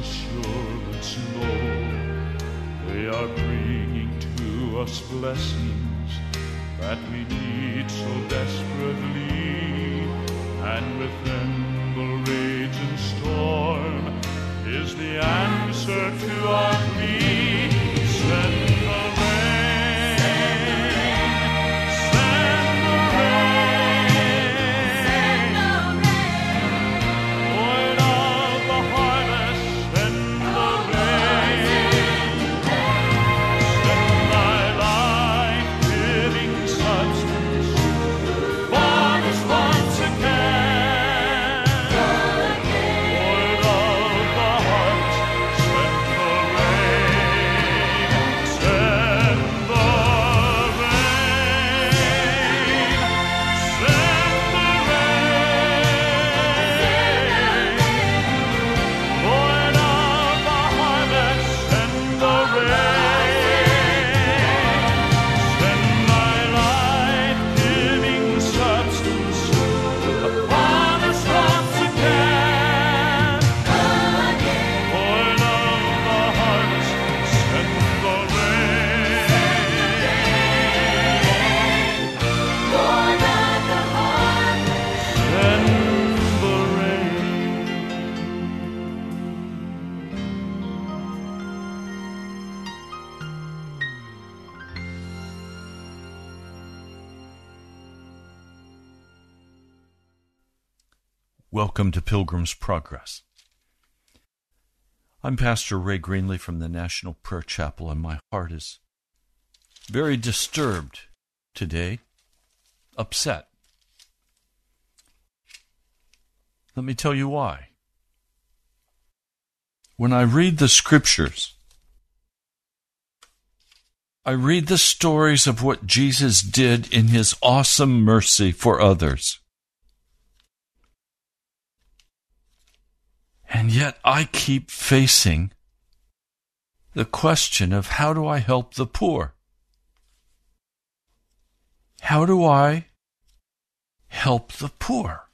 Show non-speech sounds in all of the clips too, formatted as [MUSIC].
Assurance know. They are bringing to us blessings that we need so desperately. And within the raging storm is the answer to our plea. Welcome to Pilgrim's Progress. I'm Pastor Ray Greenley from the National Prayer Chapel, and my heart is very disturbed today, upset. Let me tell you why. When I read the scriptures, I read the stories of what Jesus did in his awesome mercy for others. And yet I keep facing the question of how do I help the poor? How do I help the poor?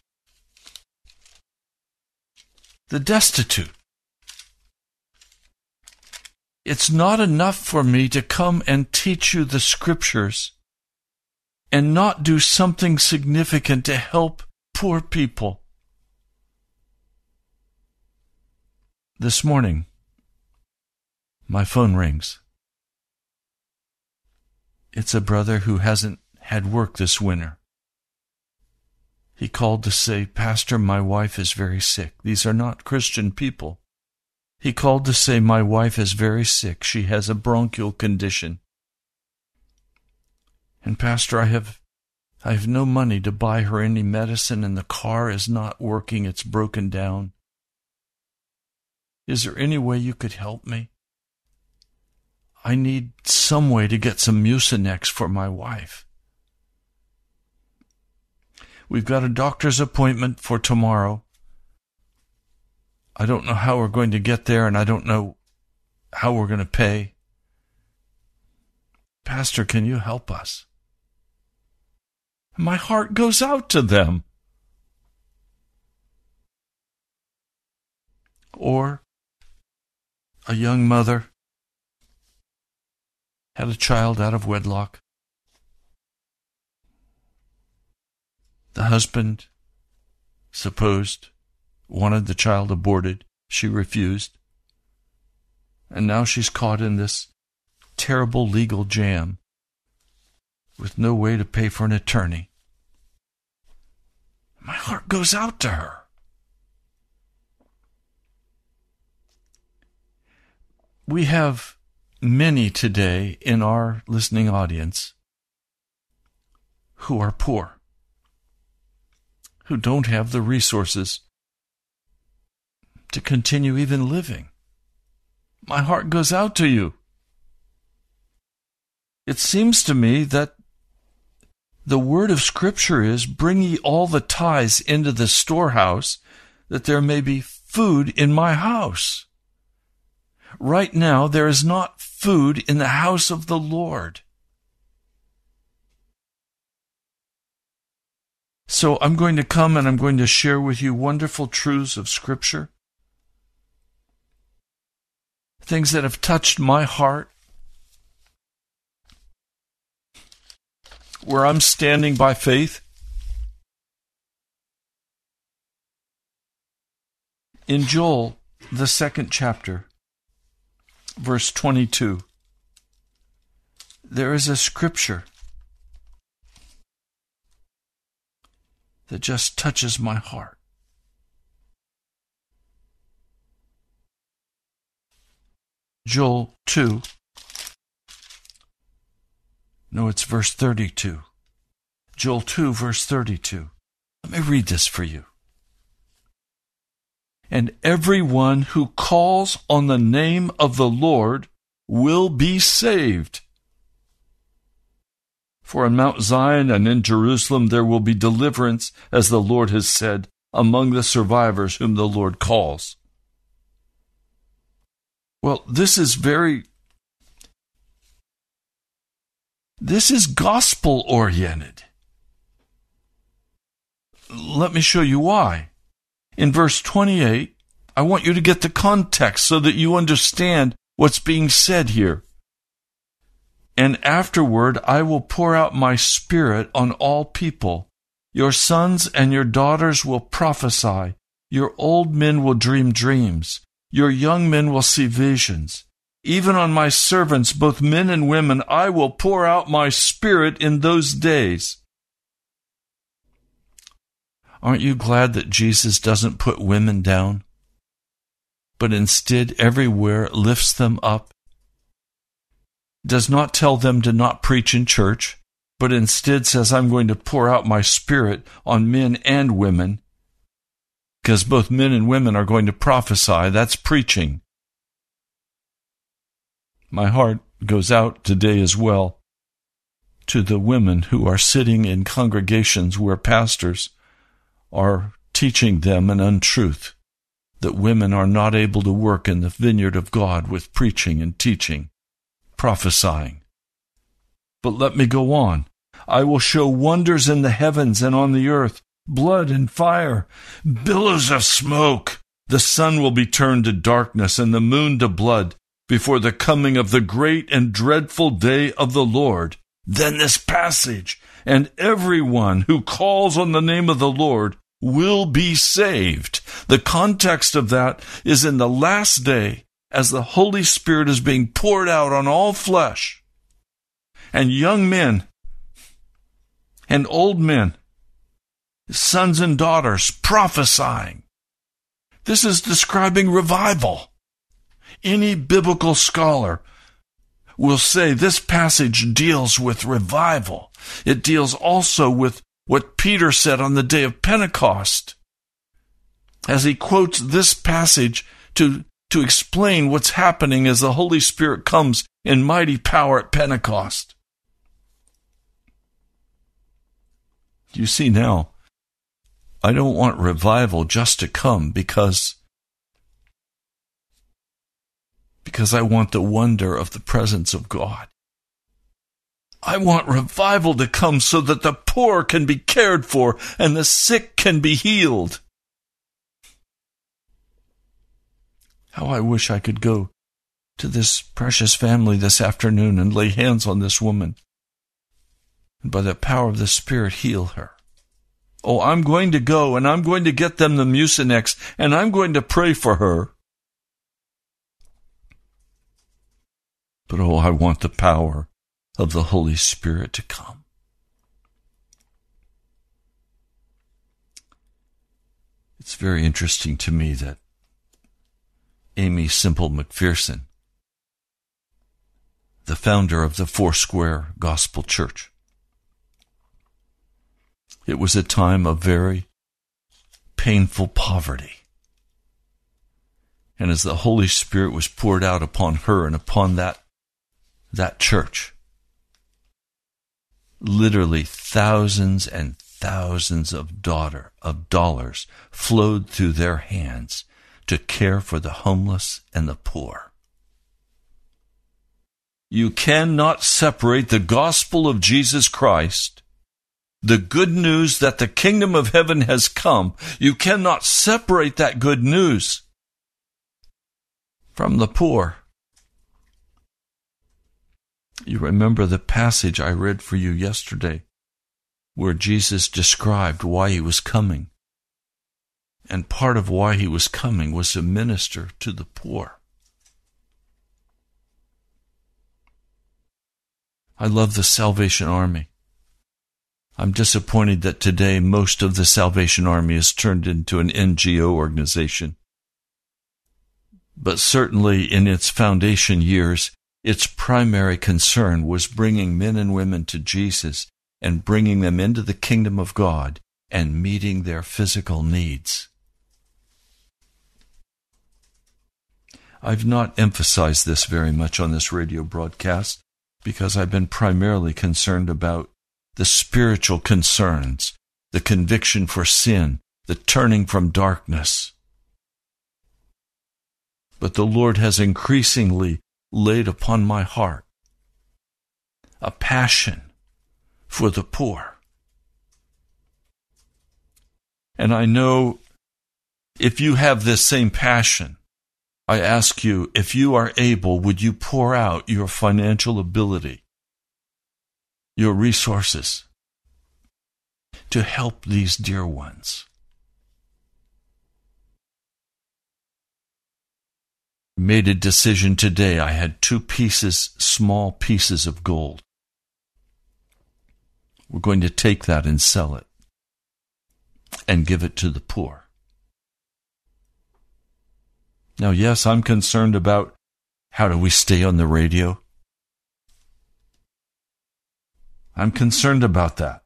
The destitute. It's not enough for me to come and teach you the scriptures and not do something significant to help poor people. This morning, my phone rings. It's a brother who hasn't had work this winter. He called to say, Pastor, my wife is very sick. These are not Christian people. He called to say, My wife is very sick. She has a bronchial condition. And Pastor, I have I have no money to buy her any medicine and the car is not working. It's broken down. Is there any way you could help me? I need some way to get some Mucinex for my wife. We've got a doctor's appointment for tomorrow. I don't know how we're going to get there, and I don't know how we're going to pay. Pastor, can you help us? My heart goes out to them. Or a young mother had a child out of wedlock. The husband, supposed, wanted the child aborted. She refused. And now she's caught in this terrible legal jam with no way to pay for an attorney. My heart goes out to her. We have many today in our listening audience who are poor, who don't have the resources to continue even living. My heart goes out to you. It seems to me that the word of Scripture is bring ye all the tithes into the storehouse, that there may be food in my house. Right now, there is not food in the house of the Lord. So I'm going to come and I'm going to share with you wonderful truths of Scripture. Things that have touched my heart. Where I'm standing by faith. In Joel, the second chapter, verse 22. There is a scripture that just touches my heart. Joel 2. No, it's verse 32. Joel 2, verse 32. Let me read this for you and everyone who calls on the name of the Lord will be saved. For in Mount Zion and in Jerusalem there will be deliverance, as the Lord has said, among the survivors whom the Lord calls. Well, this is very. This is gospel oriented. Let me show you why in verse 28, I want you to get the context so that you understand what's being said here. And afterward, I will pour out my spirit on all people. Your sons and your daughters will prophesy. Your old men will dream dreams. Your young men will see visions. Even on my servants, both men and women, I will pour out my spirit in those days. Aren't you glad that Jesus doesn't put women down, but instead everywhere lifts them up? Does not tell them to not preach in church, but instead says, I'm going to pour out my spirit on men and women, because both men and women are going to prophesy. That's preaching. My heart goes out today as well to the women who are sitting in congregations where pastors are teaching them an untruth that women are not able to work in the vineyard of God with preaching and teaching, prophesying. But let me go on. I will show wonders in the heavens and on the earth, blood and fire, billows of smoke. The sun will be turned to darkness and the moon to blood before the coming of the great and dreadful day of the Lord. Then this passage and everyone who calls on the name of the Lord will be saved. The context of that is in the last day as the Holy Spirit is being poured out on all flesh. And young men and old men, sons and daughters prophesying. This is describing revival. Any biblical scholar will say this passage deals with revival. It deals also with what Peter said on the day of Pentecost as he quotes this passage to to explain what's happening as the Holy Spirit comes in mighty power at Pentecost. You see now, I don't want revival just to come because because I want the wonder of the presence of God. I want revival to come so that the poor can be cared for and the sick can be healed. How I wish I could go to this precious family this afternoon and lay hands on this woman and by the power of the Spirit heal her. Oh, I'm going to go and I'm going to get them the Mucinex and I'm going to pray for her. But oh, I want the power of the Holy Spirit to come. It's very interesting to me that Aimee Semple McPherson, the founder of the Foursquare Gospel Church, it was a time of very painful poverty. And as the Holy Spirit was poured out upon her and upon that, that church, literally thousands and thousands of daughter of dollars flowed through their hands to care for the homeless and the poor. You cannot separate the gospel of Jesus Christ the good news that the kingdom of heaven has come. You cannot separate that good news from the poor. You remember the passage I read for you yesterday where Jesus described why he was coming. And part of why he was coming was to minister to the poor. I love the Salvation Army. I'm disappointed that today most of the Salvation Army is turned into an NGO organization. But certainly in its foundation years, its primary concern was bringing men and women to Jesus and bringing them into the kingdom of God and meeting their physical needs. I've not emphasized this very much on this radio broadcast because I've been primarily concerned about the spiritual concerns, the conviction for sin, the turning from darkness. But the Lord has increasingly laid upon my heart a passion for the poor. And I know if you have this same passion, I ask you, if you are able, would you pour out your financial ability your resources to help these dear ones. Made a decision today. I had two pieces, small pieces of gold. We're going to take that and sell it and give it to the poor. Now, yes, I'm concerned about how do we stay on the radio? I'm concerned about that.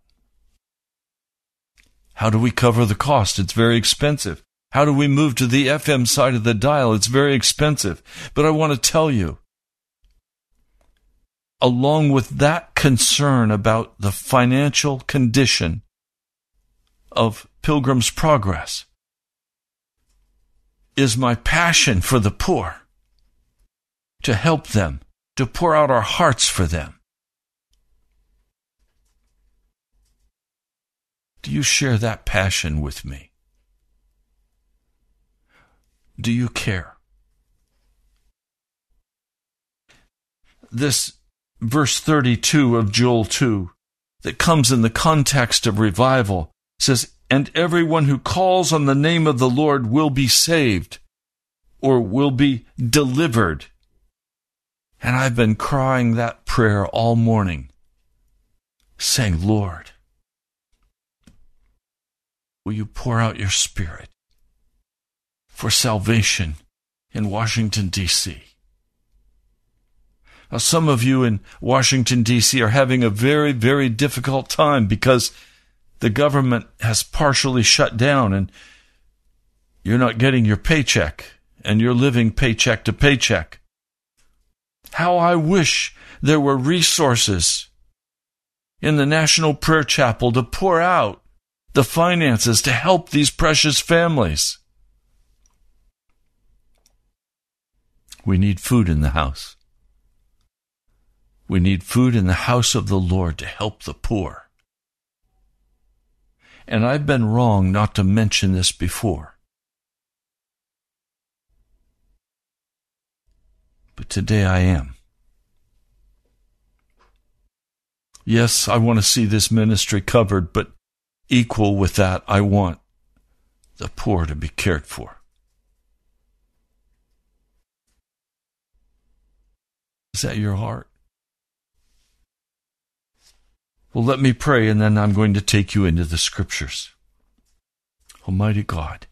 How do we cover the cost? It's very expensive. How do we move to the FM side of the dial? It's very expensive. But I want to tell you, along with that concern about the financial condition of Pilgrim's Progress, is my passion for the poor, to help them, to pour out our hearts for them. Do you share that passion with me? Do you care? This verse 32 of Joel 2 that comes in the context of revival says, And everyone who calls on the name of the Lord will be saved or will be delivered. And I've been crying that prayer all morning, saying, Lord, will you pour out your Spirit for salvation in Washington, D.C.? Now, some of you in Washington, D.C. are having a very, very difficult time because the government has partially shut down and you're not getting your paycheck and you're living paycheck to paycheck. How I wish there were resources in the National Prayer Chapel to pour out the finances to help these precious families. We need food in the house. We need food in the house of the Lord to help the poor. And I've been wrong not to mention this before. But today I am. Yes, I want to see this ministry covered, but equal with that, I want the poor to be cared for. Is that your heart? Well, let me pray, and then I'm going to take you into the scriptures. Almighty God,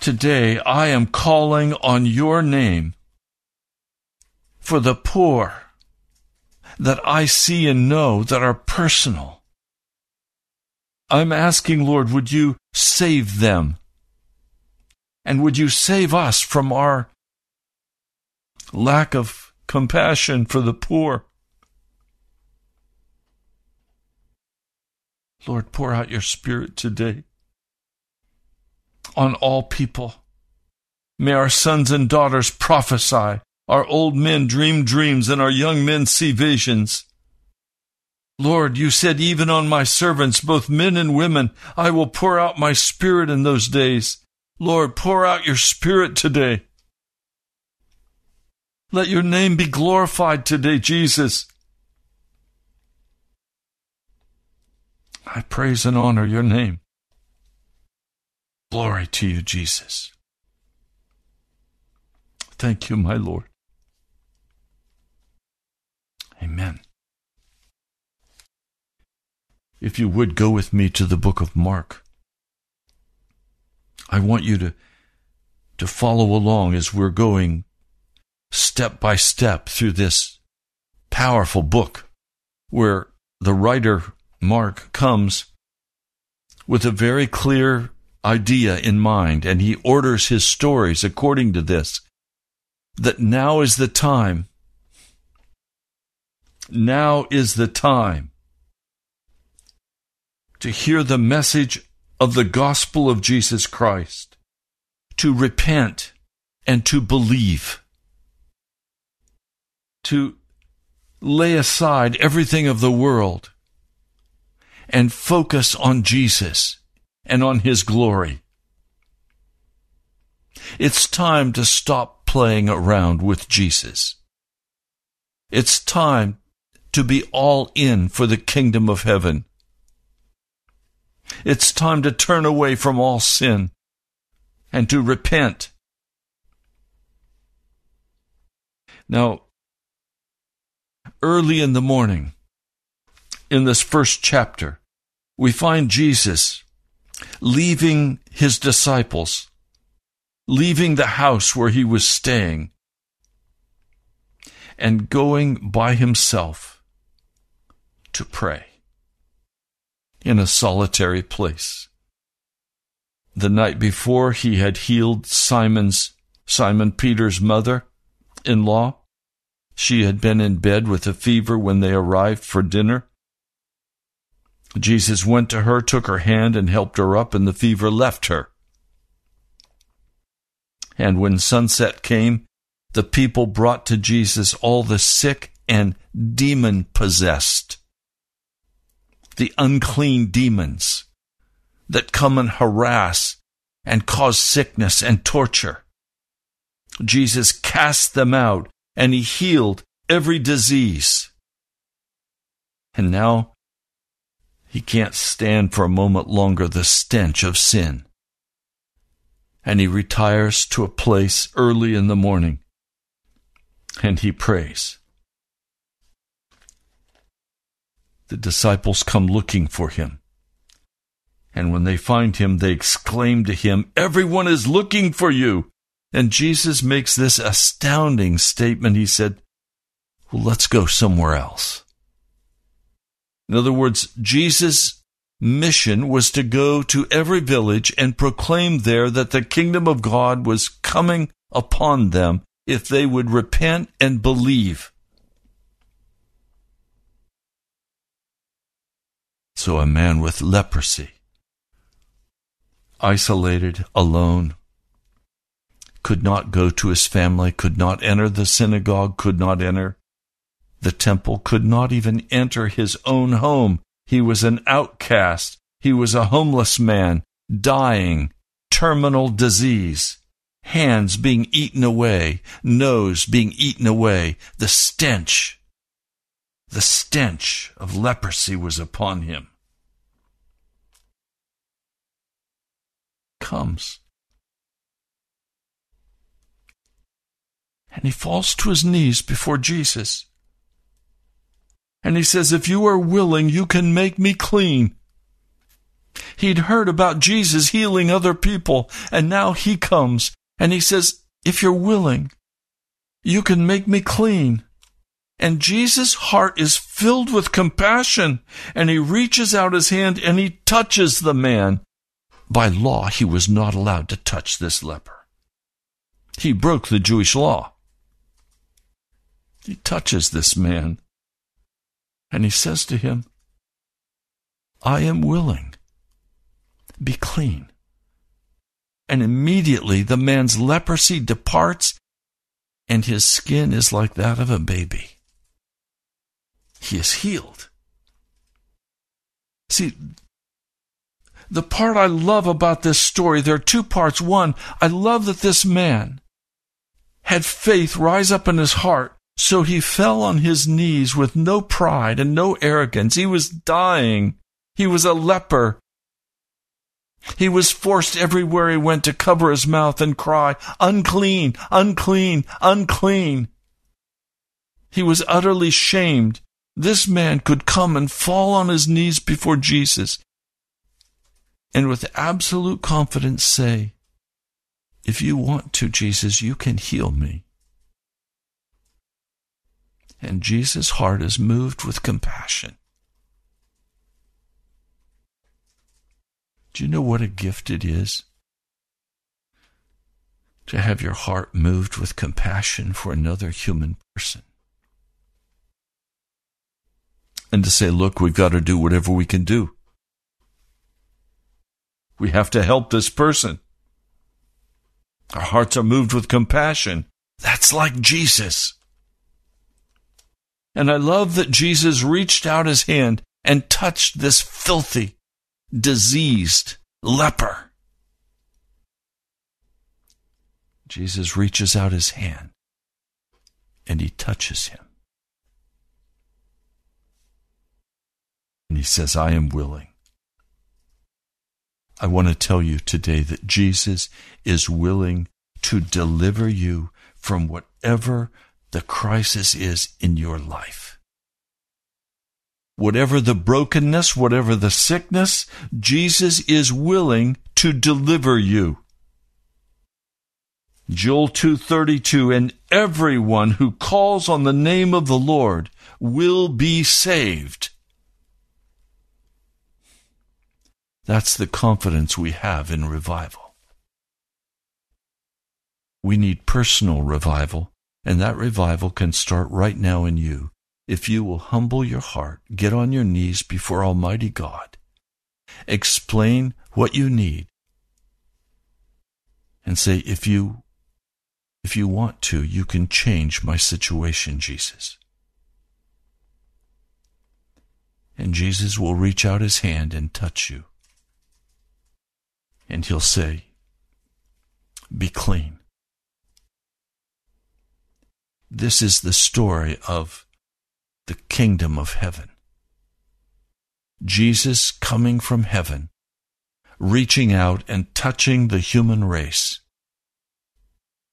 today I am calling on your name for the poor that I see and know that are personal. I'm asking, Lord, would you save them? And would you save us from our lack of compassion for the poor? Lord, pour out your Spirit today on all people. May our sons and daughters prophesy, our old men dream dreams, and our young men see visions. Lord, you said, even on my servants, both men and women, I will pour out my Spirit in those days. Lord, pour out your Spirit today. Let your name be glorified today, Jesus. I praise and honor your name. Glory to you, Jesus. Thank you, my Lord. Amen. If you would go with me to the book of Mark, I want you to, to follow along as we're going step by step through this powerful book where the writer Mark comes with a very clear idea in mind and he orders his stories according to this that now is the time. Now is the time to hear the message of the gospel of Jesus Christ, to repent and to believe, to lay aside everything of the world and focus on Jesus and on His glory. It's time to stop playing around with Jesus. It's time to be all in for the kingdom of heaven. It's time to turn away from all sin and to repent. Now, early in the morning, in this first chapter, we find Jesus leaving his disciples, leaving the house where he was staying, and going by himself to pray in a solitary place. The night before, he had healed Simon's, Simon Peter's mother in law. She had been in bed with a fever when they arrived for dinner. Jesus went to her, took her hand, and helped her up, and the fever left her. And when sunset came, the people brought to Jesus all the sick and demon possessed the unclean demons that come and harass and cause sickness and torture. Jesus cast them out and he healed every disease. And now he can't stand for a moment longer the stench of sin. And he retires to a place early in the morning and he prays. the disciples come looking for him. And when they find him, they exclaim to him, Everyone is looking for you. And Jesus makes this astounding statement. He said, Well, let's go somewhere else. In other words, Jesus mission was to go to every village and proclaim there that the kingdom of God was coming upon them if they would repent and believe. So a man with leprosy, isolated, alone, could not go to his family, could not enter the synagogue, could not enter the temple, could not even enter his own home. He was an outcast. He was a homeless man, dying, terminal disease, hands being eaten away, nose being eaten away, the stench, the stench of leprosy was upon him. Comes and he falls to his knees before Jesus. And he says, If you are willing, you can make me clean. He'd heard about Jesus healing other people, and now he comes and he says, If you're willing, you can make me clean. And Jesus' heart is filled with compassion, and he reaches out his hand and he touches the man. By law, he was not allowed to touch this leper. He broke the Jewish law. He touches this man and he says to him, I am willing. Be clean. And immediately the man's leprosy departs and his skin is like that of a baby. He is healed. See, the part I love about this story, there are two parts. One, I love that this man had faith rise up in his heart so he fell on his knees with no pride and no arrogance. He was dying. He was a leper. He was forced everywhere he went to cover his mouth and cry, unclean, unclean, unclean. He was utterly shamed. This man could come and fall on his knees before Jesus and with absolute confidence say, If you want to, Jesus, you can heal me and Jesus' heart is moved with compassion. Do you know what a gift it is? To have your heart moved with compassion for another human person. And to say, look, we've got to do whatever we can do. We have to help this person. Our hearts are moved with compassion. That's like Jesus. And I love that Jesus reached out his hand and touched this filthy, diseased leper. Jesus reaches out his hand and he touches him. And he says, I am willing. I want to tell you today that Jesus is willing to deliver you from whatever the crisis is in your life. Whatever the brokenness, whatever the sickness, Jesus is willing to deliver you. Joel 2:32 and everyone who calls on the name of the Lord will be saved. That's the confidence we have in revival. We need personal revival and that revival can start right now in you if you will humble your heart, get on your knees before Almighty God, explain what you need, and say, if you if you want to, you can change my situation, Jesus. And Jesus will reach out his hand and touch you. And he'll say, Be clean. This is the story of the kingdom of heaven. Jesus coming from heaven, reaching out and touching the human race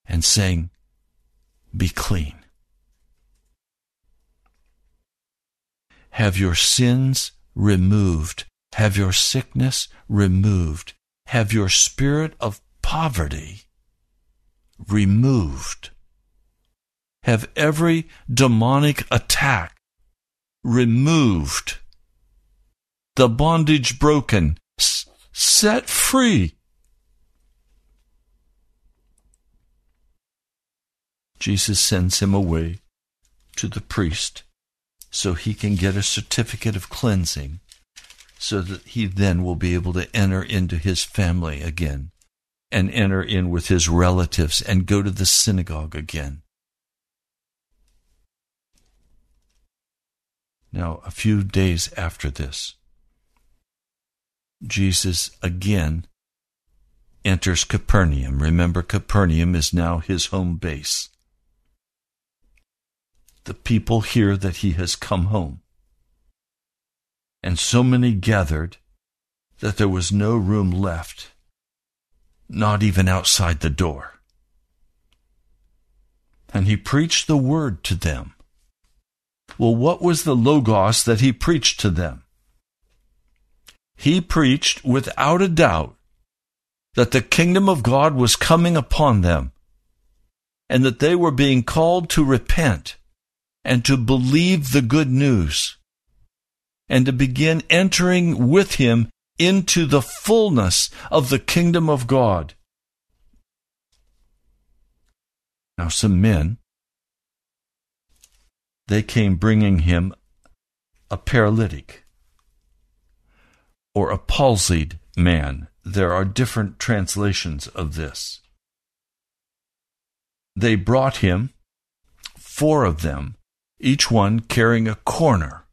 and saying, Be clean. Have your sins removed. Have your sickness removed. Have your spirit of poverty removed have every demonic attack removed the bondage broken, set free. Jesus sends him away to the priest so he can get a certificate of cleansing so that he then will be able to enter into his family again and enter in with his relatives and go to the synagogue again. Now, a few days after this, Jesus again enters Capernaum. Remember, Capernaum is now his home base. The people hear that he has come home. And so many gathered that there was no room left, not even outside the door. And he preached the word to them. Well, what was the Logos that he preached to them? He preached without a doubt that the kingdom of God was coming upon them and that they were being called to repent and to believe the good news and to begin entering with him into the fullness of the kingdom of God. Now, some men, they came bringing him a paralytic or a palsied man. There are different translations of this. They brought him, four of them, each one carrying a corner.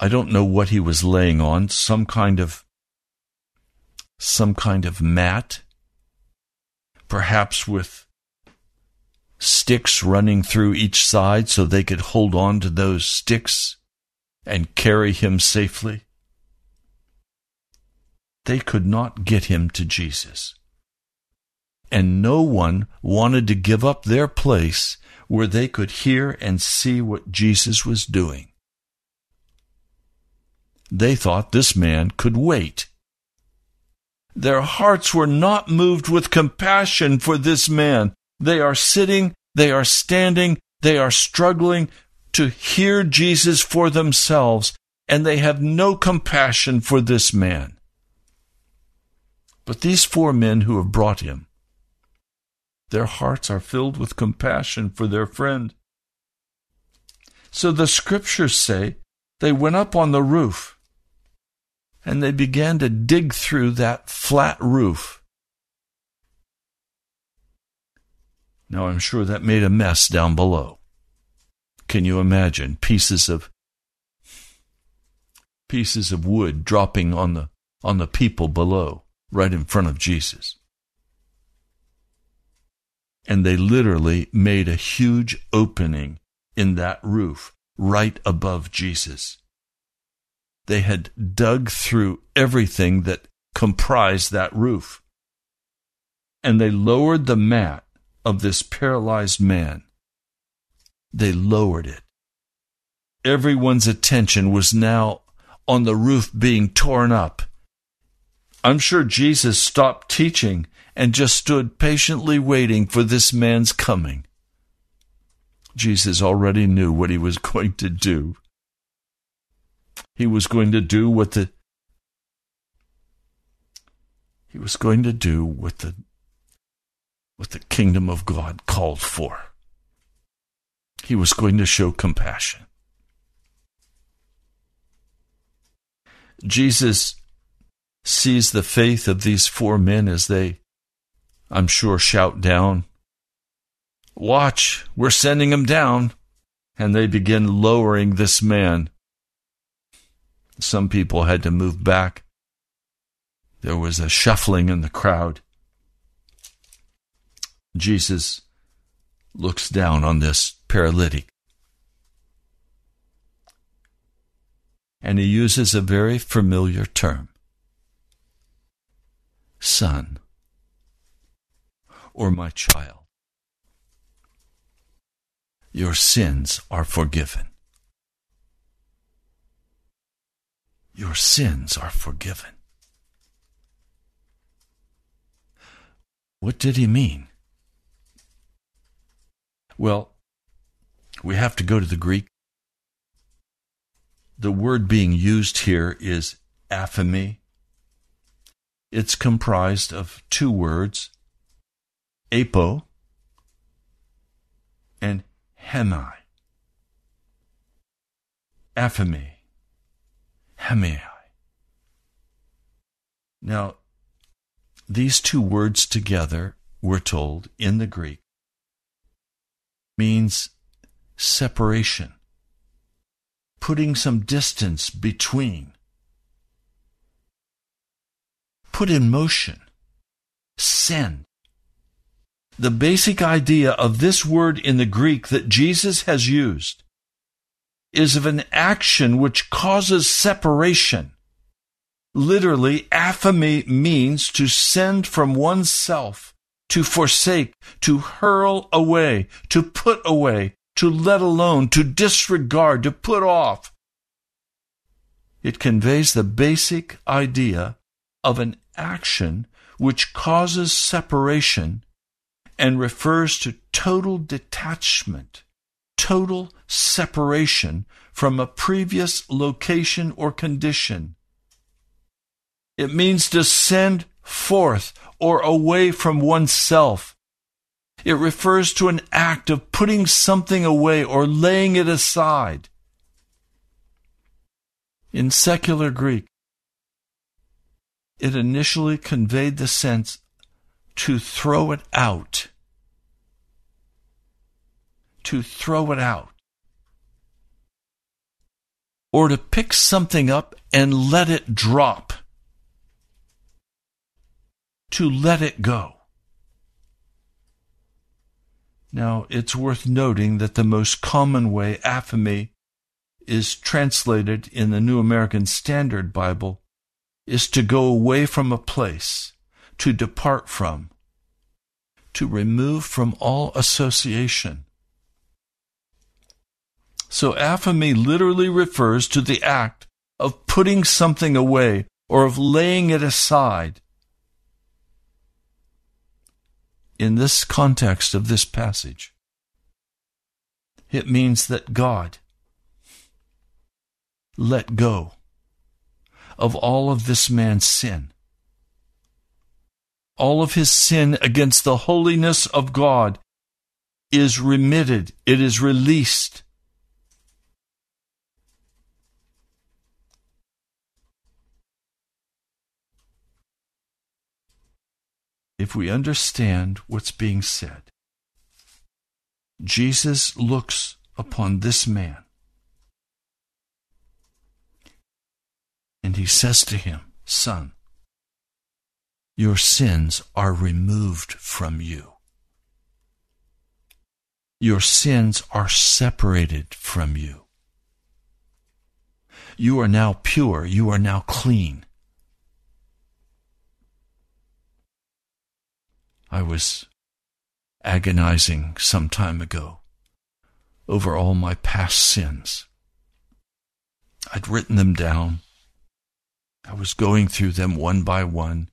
I don't know what he was laying on, some kind of some kind of mat, perhaps with sticks running through each side so they could hold on to those sticks and carry him safely. They could not get him to Jesus. And no one wanted to give up their place where they could hear and see what Jesus was doing. They thought this man could wait. Their hearts were not moved with compassion for this man. They are sitting, they are standing, they are struggling to hear Jesus for themselves, and they have no compassion for this man. But these four men who have brought him, their hearts are filled with compassion for their friend. So the scriptures say they went up on the roof and they began to dig through that flat roof. Now I'm sure that made a mess down below. Can you imagine pieces of pieces of wood dropping on the on the people below right in front of Jesus? And they literally made a huge opening in that roof right above Jesus. They had dug through everything that comprised that roof. And they lowered the mat of this paralyzed man. They lowered it. Everyone's attention was now on the roof being torn up. I'm sure Jesus stopped teaching and just stood patiently waiting for this man's coming. Jesus already knew what he was [LAUGHS] going to do. He was going to do what the he was going to do what the what the kingdom of God called for. He was going to show compassion. Jesus sees the faith of these four men as they, I'm sure, shout down, Watch, we're sending him down. And they begin lowering this man. Some people had to move back. There was a shuffling in the crowd. Jesus looks down on this paralytic. And he uses a very familiar term son or my child. Your sins are forgiven. Your sins are forgiven. What did he mean? Well, we have to go to the Greek. the word being used here is aphiemi. It's comprised of two words, apo and hemi. Aphiemi, hemi. Now, these two words together, we're told in the Greek, means separation, putting some distance between, put in motion, send. The basic idea of this word in the Greek that Jesus has used is of an action which causes separation. Literally, aphiemi means to send from oneself, to forsake, to hurl away, to put away, to let alone, to disregard, to put off. It conveys the basic idea of an action which causes separation and refers to total detachment, total separation from a previous location or condition. It means to send forth or away from oneself. It refers to an act of putting something away or laying it aside. In secular Greek, it initially conveyed the sense to throw it out. To throw it out. Or to pick something up and let it drop. To let it go. Now, it's worth noting that the most common way aphiemi is translated in the New American Standard Bible is to go away from a place, to depart from, to remove from all association. So aphiemi literally refers to the act of putting something away or of laying it aside. In this context of this passage, it means that God let go of all of this man's sin. All of his sin against the holiness of God is remitted, it is released. If we understand what's being said, Jesus looks upon this man And he says to him, Son, your sins are removed from you. Your sins are separated from you. You are now pure. You are now clean. I was agonizing some time ago over all my past sins. I'd written them down. I was going through them one by one,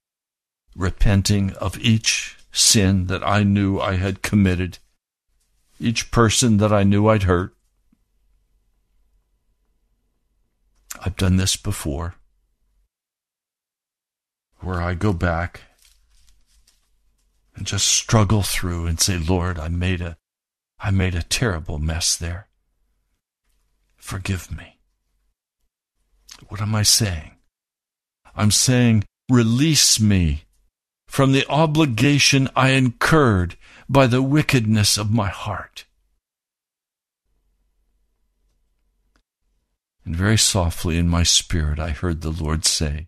repenting of each sin that I knew I had committed, each person that I knew I'd hurt. I've done this before, where I go back and just struggle through and say, Lord, I made a, I made a terrible mess there. Forgive me. What am I saying? I'm saying, release me from the obligation I incurred by the wickedness of my heart. And very softly in my spirit, I heard the Lord say,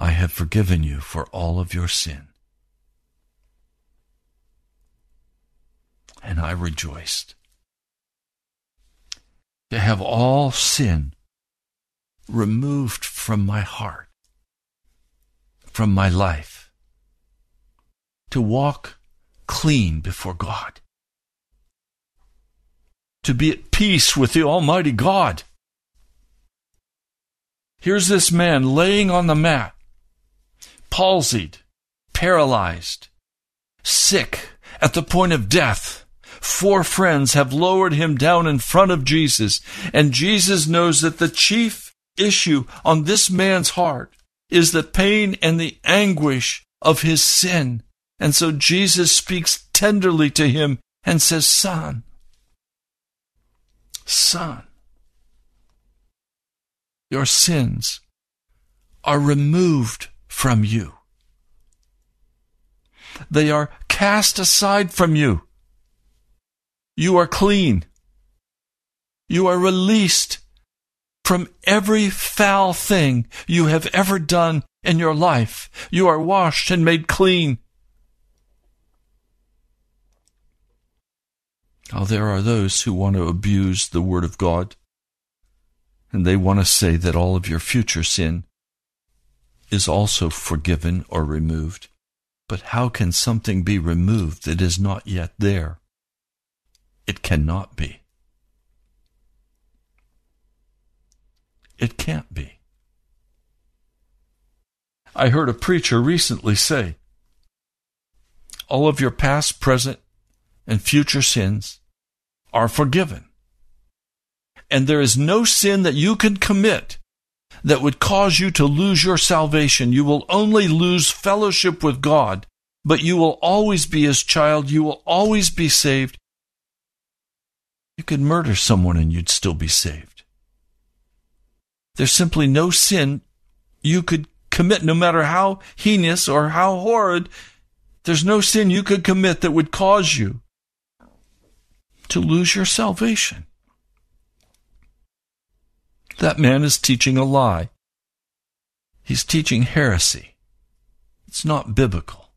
I have forgiven you for all of your sin. And I rejoiced to have all sin removed from my heart, from my life, to walk clean before God, to be at peace with the Almighty God. Here's this man laying on the mat, palsied, paralyzed, sick, at the point of death, Four friends have lowered him down in front of Jesus, and Jesus knows that the chief issue on this man's heart is the pain and the anguish of his sin. And so Jesus speaks tenderly to him and says, Son, son, your sins are removed from you. They are cast aside from you. You are clean. You are released from every foul thing you have ever done in your life. You are washed and made clean. Now, there are those who want to abuse the Word of God, and they want to say that all of your future sin is also forgiven or removed. But how can something be removed that is not yet there? It cannot be. It can't be. I heard a preacher recently say, all of your past, present, and future sins are forgiven. And there is no sin that you can commit that would cause you to lose your salvation. You will only lose fellowship with God, but you will always be his child. You will always be saved. You could murder someone and you'd still be saved. There's simply no sin you could commit, no matter how heinous or how horrid. There's no sin you could commit that would cause you to lose your salvation. That man is teaching a lie. He's teaching heresy. It's not biblical.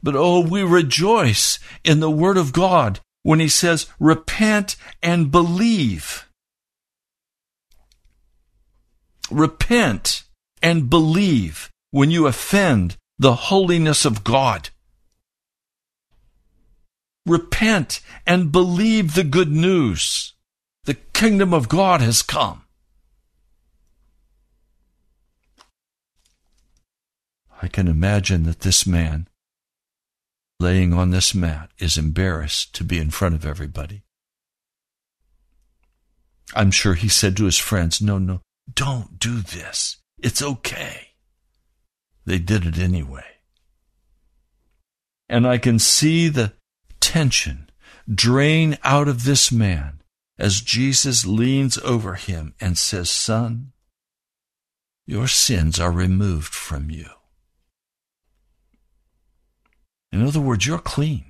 But oh, we rejoice in the Word of God when He says, repent and believe. Repent and believe when you offend the holiness of God. Repent and believe the good news. The kingdom of God has come. I can imagine that this man, laying on this mat, is embarrassed to be in front of everybody. I'm sure he said to his friends, No, no, don't do this. It's okay. They did it anyway. And I can see the tension drain out of this man as Jesus leans over him and says, Son, your sins are removed from you. In other words, you're clean.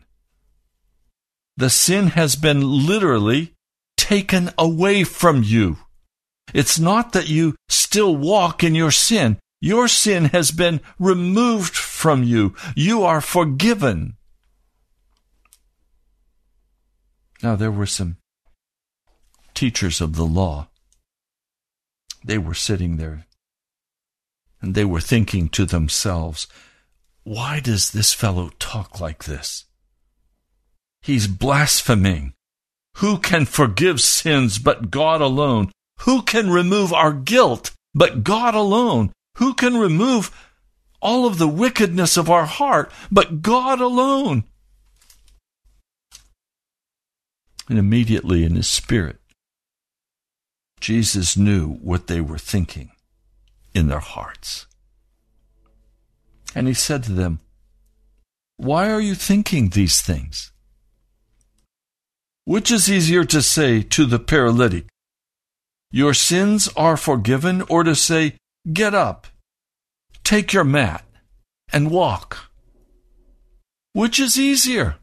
The sin has been literally taken away from you. It's not that you still walk in your sin. Your sin has been removed from you. You are forgiven. Now, there were some teachers of the law. They were sitting there and they were thinking to themselves, why does this fellow talk like this? He's blaspheming. Who can forgive sins but God alone? Who can remove our guilt but God alone? Who can remove all of the wickedness of our heart but God alone? And immediately in his spirit, Jesus knew what they were thinking in their hearts. And he said to them, Why are you thinking these things? Which is easier to say to the paralytic, Your sins are forgiven, or to say, Get up, take your mat, and walk? Which is easier?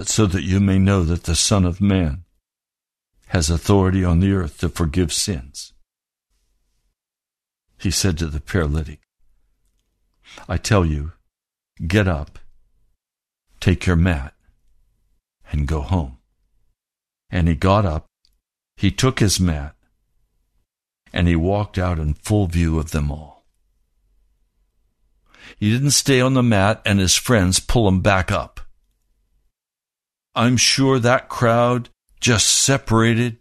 But so that you may know that the Son of Man has authority on the earth to forgive sins. He said to the paralytic, I tell you, get up, take your mat, and go home. And he got up, he took his mat, and he walked out in full view of them all. He didn't stay on the mat and his friends pull him back up. I'm sure that crowd just separated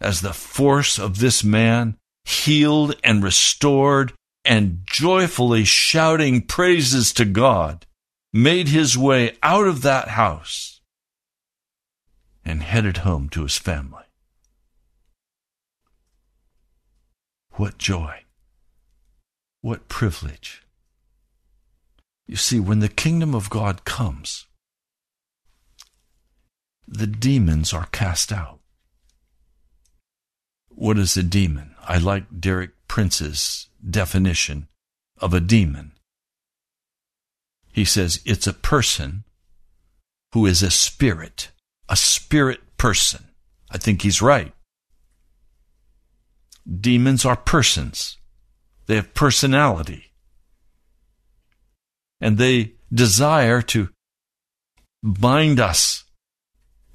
as the force of this man healed and restored and joyfully shouting praises to God, made his way out of that house and headed home to his family. What joy! What privilege! You see, when the kingdom of God comes, the demons are cast out. What is a demon? I like Derek Prince's definition of a demon. He says it's a person who is a spirit, a spirit person. I think he's right. Demons are persons. They have personality. And they desire to bind us,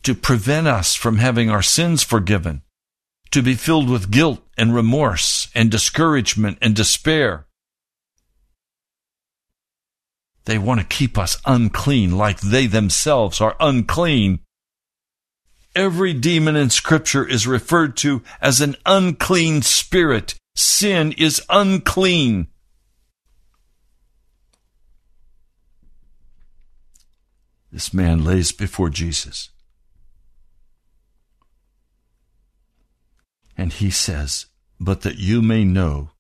to prevent us from having our sins forgiven, to be filled with guilt and remorse and discouragement and despair. They want to keep us unclean like they themselves are unclean. Every demon in Scripture is referred to as an unclean spirit. Sin is unclean. This man lays before Jesus. And he says, But that you may know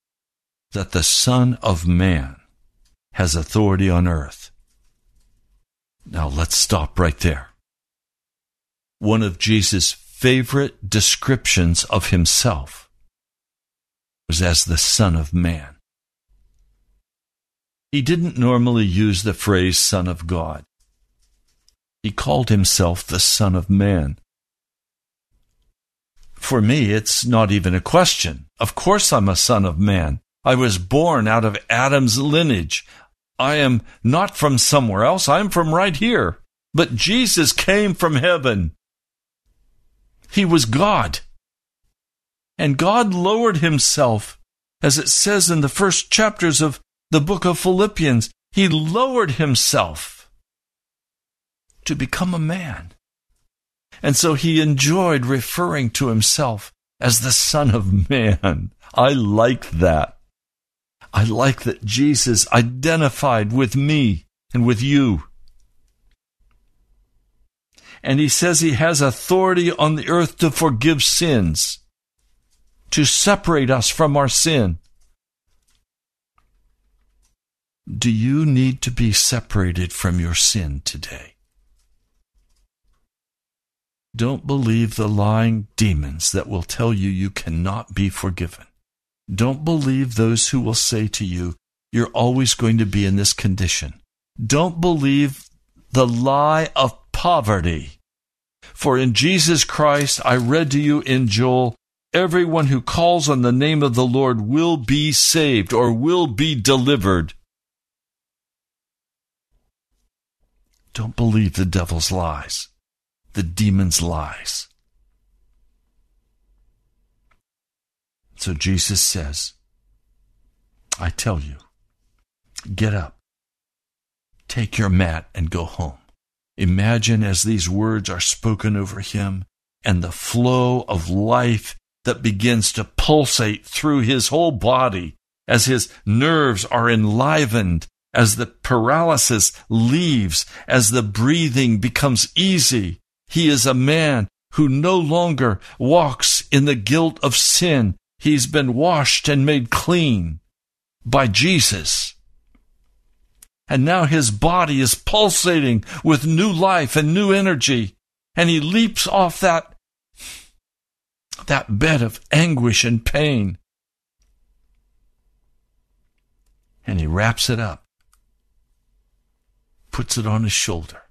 that the Son of Man has authority on earth. Now let's stop right there. One of Jesus' favorite descriptions of himself was as the Son of Man. He didn't normally use the phrase Son of God. He called himself the Son of Man. For me, it's not even a question. Of course, I'm a son of man. I was born out of Adam's lineage. I am not from somewhere else. I'm from right here. But Jesus came from heaven. He was God. And God lowered himself, as it says in the first chapters of the book of Philippians. He lowered himself to become a man. And so he enjoyed referring to himself as the Son of Man. I like that. I like that Jesus identified with me and with you. And he says he has authority on the earth to forgive sins, to separate us from our sin. Do you need to be separated from your sin today? Don't believe the lying demons that will tell you you cannot be forgiven. Don't believe those who will say to you, you're always going to be in this condition. Don't believe the lie of poverty. For in Jesus Christ, I read to you in Joel, everyone who calls on the name of the Lord will be saved or will be delivered. Don't believe the devil's lies the demon's lies. So Jesus says, I tell you, get up, take your mat, and go home. Imagine as these words are spoken over him and the flow of life that begins to pulsate through his whole body as his nerves are enlivened, as the paralysis leaves, as the breathing becomes easy, he is a man who no longer walks in the guilt of sin. He's been washed and made clean by Jesus. And now his body is pulsating with new life and new energy. And he leaps off that, that bed of anguish and pain. And he wraps it up, puts it on his shoulder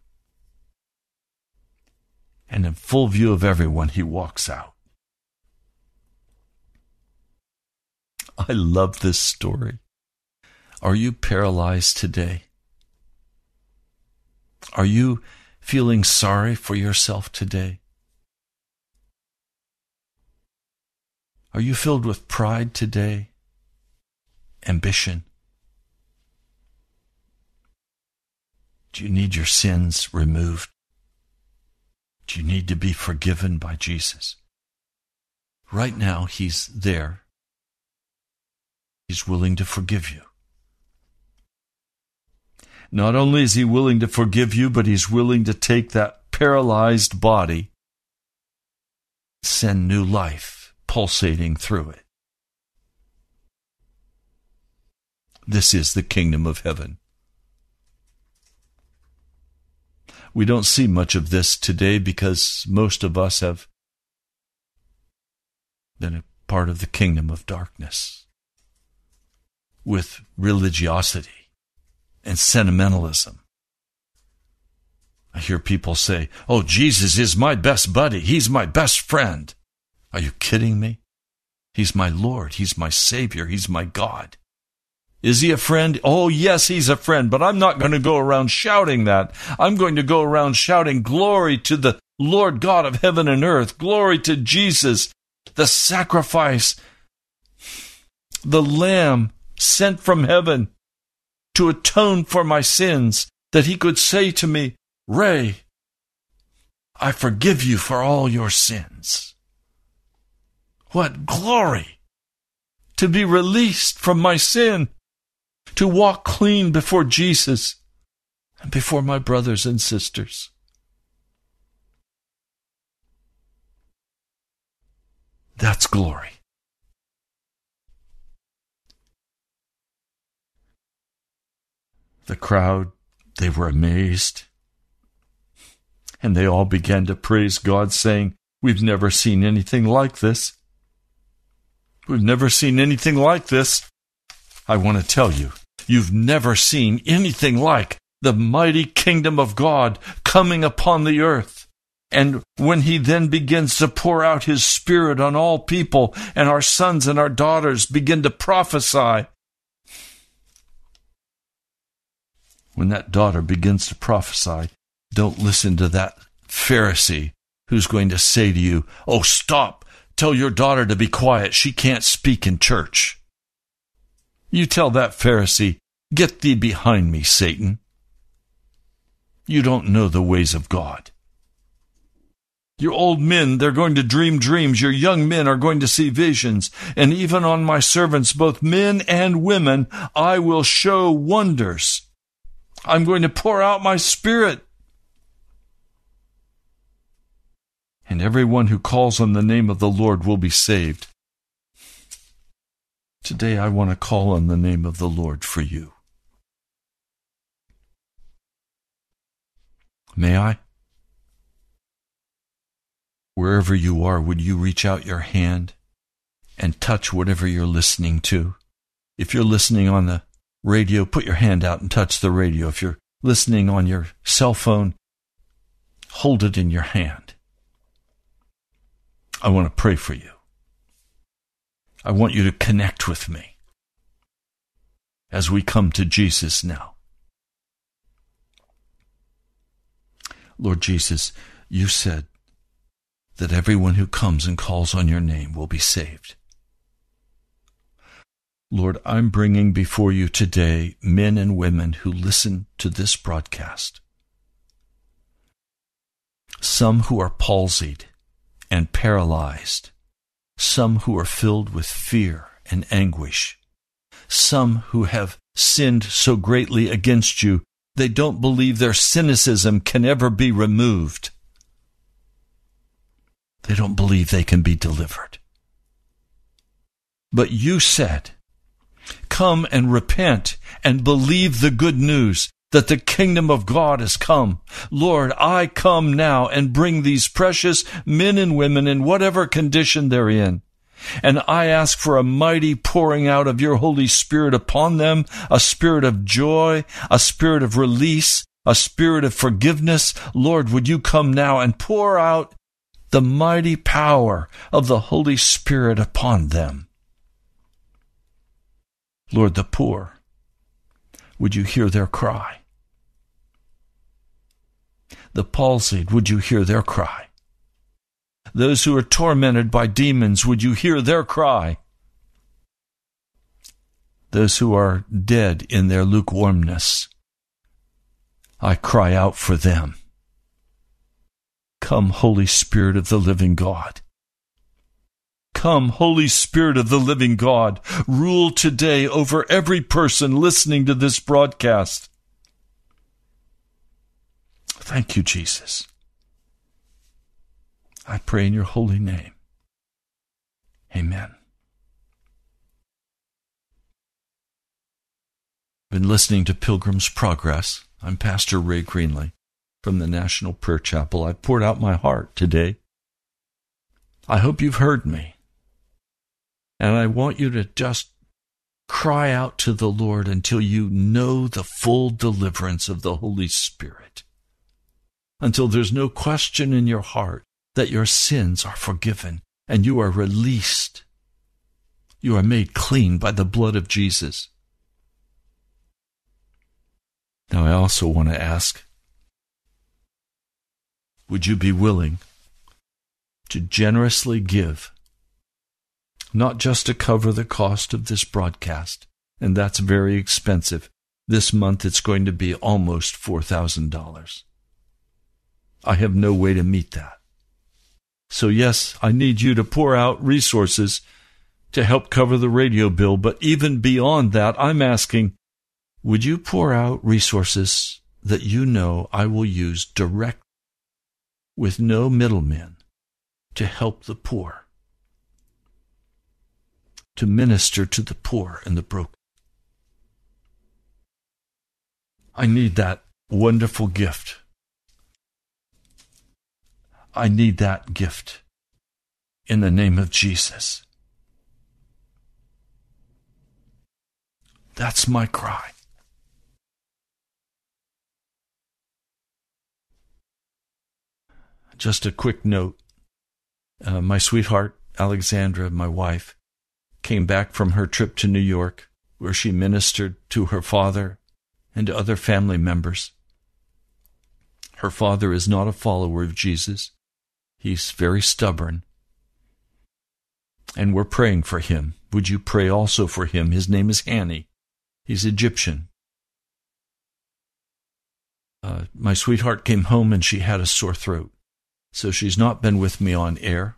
and in full view of everyone, he walks out. I love this story. Are you paralyzed today? Are you feeling sorry for yourself today? Are you filled with pride today? Ambition? Do you need your sins removed? You need to be forgiven by Jesus? Right now, He's there He's willing to forgive you. Not only is He willing to forgive you, but He's willing to take that paralyzed body, send new life pulsating through it. This is the kingdom of heaven. We don't see much of this today because most of us have been a part of the kingdom of darkness with religiosity and sentimentalism. I hear people say, Oh, Jesus is my best buddy. He's my best friend. Are you kidding me? He's my Lord. He's my Savior. He's my God. Is he a friend? Oh, yes, he's a friend, but I'm not going to go around shouting that. I'm going to go around shouting glory to the Lord God of heaven and earth. Glory to Jesus, the sacrifice, the lamb sent from heaven to atone for my sins, that he could say to me, Ray, I forgive you for all your sins. What glory to be released from my sin to walk clean before Jesus and before my brothers and sisters. That's glory. The crowd, they were amazed. And they all began to praise God, saying, We've never seen anything like this. We've never seen anything like this. I want to tell you, you've never seen anything like the mighty kingdom of God coming upon the earth. And when he then begins to pour out his spirit on all people, and our sons and our daughters begin to prophesy, when that daughter begins to prophesy, don't listen to that Pharisee who's going to say to you, Oh, stop. Tell your daughter to be quiet. She can't speak in church. You tell that Pharisee, Get thee behind me, Satan. You don't know the ways of God. Your old men, they're going to dream dreams. Your young men are going to see visions. And even on my servants, both men and women, I will show wonders. I'm going to pour out my spirit. And everyone who calls on the name of the Lord will be saved. Today I want to call on the name of the Lord for you. May I? Wherever you are, would you reach out your hand and touch whatever you're listening to? If you're listening on the radio, put your hand out and touch the radio. If you're listening on your cell phone, hold it in your hand. I want to pray for you. I want you to connect with me as we come to Jesus now. Lord Jesus, you said that everyone who comes and calls on your name will be saved. Lord, I'm bringing before you today men and women who listen to this broadcast. Some who are palsied and paralyzed. Some who are filled with fear and anguish. Some who have sinned so greatly against you they don't believe their cynicism can ever be removed. They don't believe they can be delivered. But you said, Come and repent and believe the good news that the kingdom of God has come. Lord, I come now and bring these precious men and women in whatever condition they're in. And I ask for a mighty pouring out of your Holy Spirit upon them, a spirit of joy, a spirit of release, a spirit of forgiveness. Lord, would you come now and pour out the mighty power of the Holy Spirit upon them? Lord, the poor, would you hear their cry? The palsied, would you hear their cry? Those who are tormented by demons, would you hear their cry? Those who are dead in their lukewarmness, I cry out for them. Come, Holy Spirit of the living God. Come, Holy Spirit of the living God, rule today over every person listening to this broadcast. Thank you, Jesus. I pray in your holy name. Amen. I've been listening to Pilgrim's Progress. I'm Pastor Ray Greenley from the National Prayer Chapel. I poured out my heart today. I hope you've heard me. And I want you to just cry out to the Lord until you know the full deliverance of the Holy Spirit. Until there's no question in your heart that your sins are forgiven and you are released. You are made clean by the blood of Jesus. Now, I also want to ask would you be willing to generously give, not just to cover the cost of this broadcast, and that's very expensive. This month it's going to be almost $4,000. I have no way to meet that. So, yes, I need you to pour out resources to help cover the radio bill. But even beyond that, I'm asking, would you pour out resources that you know I will use direct with no middlemen to help the poor, to minister to the poor and the broken? I need that wonderful gift I need that gift in the name of Jesus. That's my cry. Just a quick note. Uh, my sweetheart, Alexandra, my wife, came back from her trip to New York, where she ministered to her father and to other family members. Her father is not a follower of Jesus. He's very stubborn. And we're praying for him. Would you pray also for him? His name is Hanny. He's Egyptian. Uh, my sweetheart came home and she had a sore throat. So she's not been with me on air.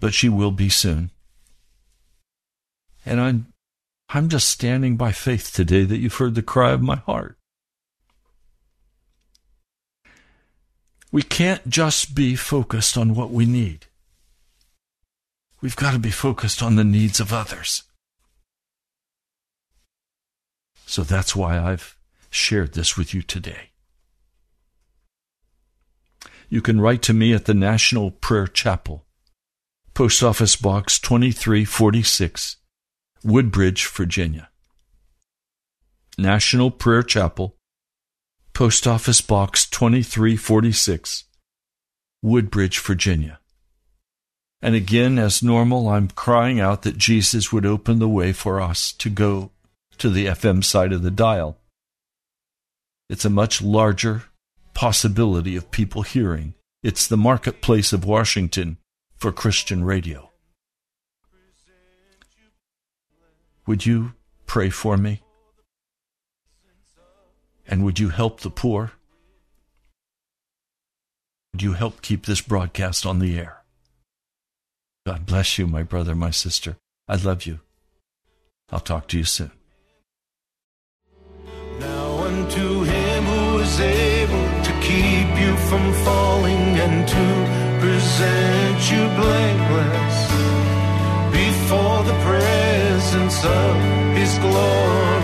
But she will be soon. And I'm I'm just standing by faith today that you've heard the cry of my heart. We can't just be focused on what we need. We've got to be focused on the needs of others. So that's why I've shared this with you today. You can write to me at the National Prayer Chapel, Post Office Box 2346, Woodbridge, Virginia. National Prayer Chapel, Post Office Box 2346, Woodbridge, Virginia. And again, as normal, I'm crying out that Jesus would open the way for us to go to the FM side of the dial. It's a much larger possibility of people hearing. It's the marketplace of Washington for Christian radio. Would you pray for me? And would you help the poor? Would you help keep this broadcast on the air? God bless you, my brother, my sister. I love you. I'll talk to you soon. Now unto him who is able to keep you from falling and to present you blameless before the presence of his glory.